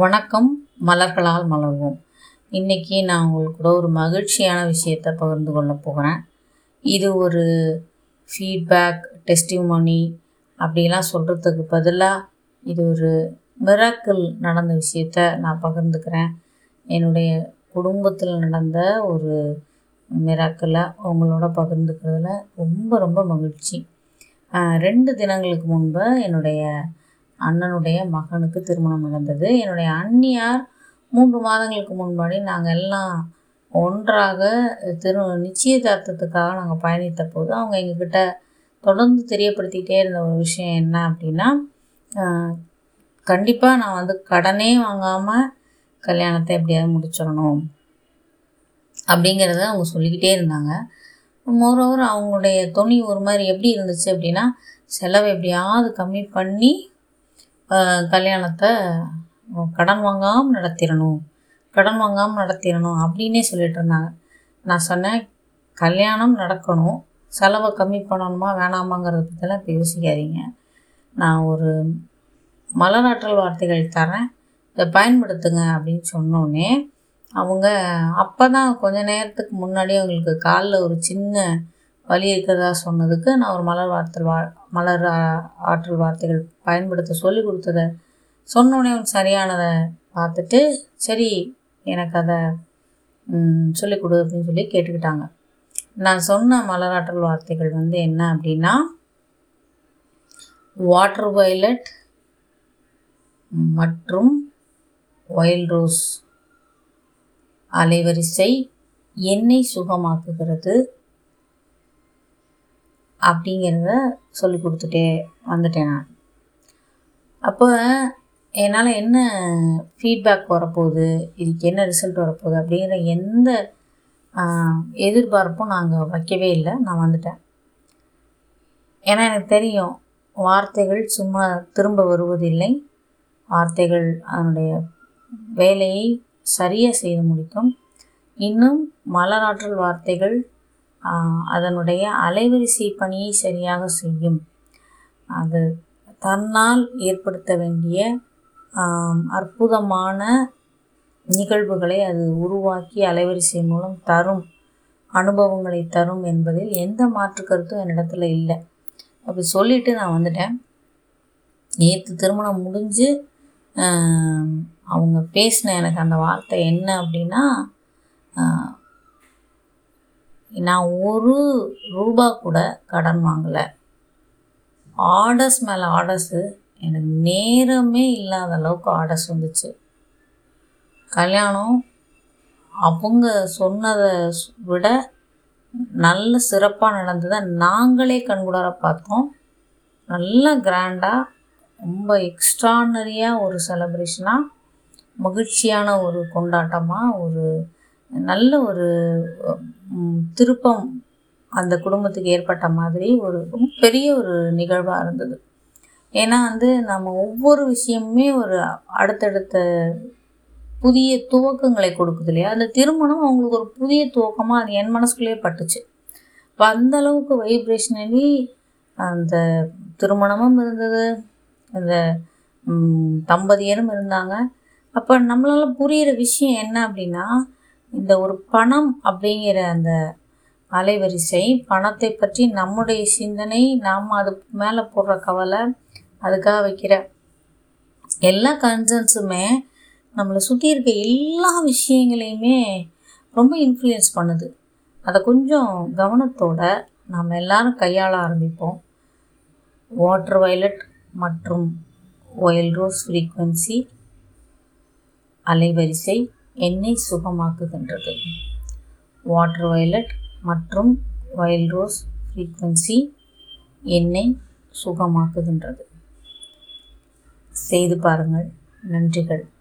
வணக்கம் மலர்களால் மலர்வோம். இன்றைக்கி நான் உங்களுக்கு கூட ஒரு மகிழ்ச்சியான விஷயத்தை பகிர்ந்து கொள்ள போகிறேன். இது ஒரு ஃபீட்பேக் டெஸ்டிமோனி அப்படிலாம் சொல்கிறதுக்கு பதிலாக இது ஒரு மிராக்கிள் நடந்த விஷயத்த நான் பகிர்ந்துக்கிறேன். என்னுடைய குடும்பத்தில் நடந்த ஒரு மிராக்கிளை அவங்களோட பகிர்ந்துக்கிறதுல ரொம்ப ரொம்ப மகிழ்ச்சி. ரெண்டு தினங்களுக்கு முன்பு என்னுடைய அண்ணனுடைய மகனுக்கு திருமணம் நடந்தது. என்னுடைய அண்ணியார் மூன்று மாதங்களுக்கு முன்னாடி நாங்கள் எல்லாம் ஒன்றாக திரு நிச்சயதார்த்தத்துக்காக நாங்கள் பயணித்த போது அவங்க எங்ககிட்ட தொடர்ந்து தெரியப்படுத்திக்கிட்டே இருந்த ஒரு விஷயம் என்ன அப்படின்னா கண்டிப்பாக நான் வந்து கடனே வாங்காமல் கல்யாணத்தை எப்படியாவது முடிச்சிடணும் அப்படிங்கிறத அவங்க சொல்லிக்கிட்டே இருந்தாங்க. மோரோவர் அவங்களுடைய துணி ஒரு மாதிரி எப்படி இருந்துச்சு அப்படின்னா செலவை எப்படியாவது கம்மி பண்ணி கல்யாணத்தை கடன் வாங்காமல் நடத்திடணும் கடன் வாங்காமல் நடத்திடணும் அப்படின்னே சொல்லிட்டு இருந்தாங்க. நான் சொன்னேன் கல்யாணம் நடக்கணும் செலவை கம்மி பண்ணணுமா வேணாமாங்கிறத பற்றிலாம் இப்போ யோசிக்காதீங்க. நான் ஒரு மலராற்றல் வார்த்தைகள் தரேன் இதை பயன்படுத்துங்க அப்படின்னு சொன்னோடனே அவங்க அப்போ தான் கொஞ்ச நேரத்துக்கு முன்னாடி அவங்களுக்கு காலில் ஒரு சின்ன வழி இருக்கிறதா சொன்னதுக்கு நான் ஒரு மலர் வார்த்தை வா மலர் ஆற்றல் வார்த்தைகள் பயன்படுத்த சொல்லி கொடுத்தத சொன்னோடனே சரியானதை பார்த்துட்டு சரி எனக்கு அதை சொல்லிக் கொடு அப்படின்னு சொல்லி கேட்டுக்கிட்டாங்க. நான் சொன்ன மலராற்றல் வார்த்தைகள் வந்து என்ன அப்படின்னா வாட்டர் வயலட் மற்றும் ஒயில் ரோஸ் அலைவரிசை என்னை சுகமாக்குகிறது. அப்படிங்கிறத சொல்லி கொடுத்துட்டே வந்துட்டேன் நான். அப்போ என்னால் என்ன ஃபீட்பேக் வரப்போகுது? இதுக்கு என்ன ரிசல்ட் வரப்போகுது? அப்படிங்கிற எந்த எதிர்பார்ப்பும் நாங்கள் வைக்கவே இல்லை. நான் வந்துட்டேன். ஏன்னா எனக்கு தெரியும் வார்த்தைகள் சும்மா திரும்ப வருவதில்லை. வார்த்தைகள் அதனுடைய வேலையை சரியாக செய்து முடிக்கும். இன்னும் மலராற்றல் வார்த்தைகள் அதனுடைய அலைவரிசை பணியை சரியாக செய்யும். அது தன்னால் ஏற்படுத்த வேண்டிய அற்புதமான நிகழ்வுகளை அது உருவாக்கி அலைவரிசை மூலம் தரும் அனுபவங்களை தரும் என்பதில் எந்த மாற்று கருத்தும் என்னிடத்துல இல்லை. அப்படி சொல்லிட்டு நான் வந்துட்டேன். நேற்று திருமணம் முடிஞ்சு அவங்க பேசின எனக்கு அந்த வார்த்தை என்ன அப்படின்னா நான் ஒரு ரூபா கூட கடன் வாங்கலை. ஆர்டர்ஸ் மேலே ஆர்டர்ஸு எனக்கு நேரமே இல்லாத அளவுக்கு ஆர்டர்ஸ் வந்துச்சு. கல்யாணம் அவங்க சொன்னதை விட நல்ல சிறப்பாக நடந்ததை நாங்களே கண்கூடார பார்த்தோம். நல்ல கிராண்டாக ரொம்ப எக்ஸ்ட்ரானரியாக ஒரு செலப்ரேஷனாக மகிழ்ச்சியான ஒரு கொண்டாட்டமாக ஒரு நல்ல ஒரு திருப்பம் அந்த குடும்பத்துக்கு ஏற்பட்ட மாதிரி ஒரு பெரிய ஒரு நிகழ்வாக இருந்தது. ஏன்னா வந்து நம்ம ஒவ்வொரு விஷயமுமே ஒரு அடுத்தடுத்த புதிய துவக்கங்களை கொடுக்குது இல்லையா? அந்த திருமணம் அவங்களுக்கு ஒரு புதிய துவக்கமாக அது என் மனசுக்குள்ளேயே பட்டுச்சு. இப்போ அந்த அளவுக்கு வைப்ரேஷனலி அந்த திருமணமும் இருந்தது. அந்த தம்பதியரும் இருந்தாங்க. அப்போ நம்மளால புரிகிற விஷயம் என்ன அப்படின்னா இந்த ஒரு பணம் அப்படிங்கிற அந்த அலைவரிசை பணத்தை பற்றி நம்முடைய சிந்தனை நாம் அது மேலே போடுற கவலை அதுக்காக வைக்கிற எல்லா கன்சர்ன்ஸுமே நம்மளை சுற்றி இருக்க எல்லா விஷயங்களையுமே ரொம்ப இன்ஃப்ளூயன்ஸ் பண்ணுது. அதை கொஞ்சம் கவனத்தோட நாம் எல்லாரும் கையாள ஆரம்பிப்போம். வாட்டர் வயலட் மற்றும் ஒயல் ரோஸ் ஃப்ரீக்குவென்சி அலைவரிசை என்னை சுகமாக்குகின்றது. வாட்டர் வயலட் மற்றும் ஒயில் ரோஸ் ஃப்ரீக்வன்சி என்னை சுகமாக்குகின்றது. செய்து பாருங்கள். நன்றிகள்.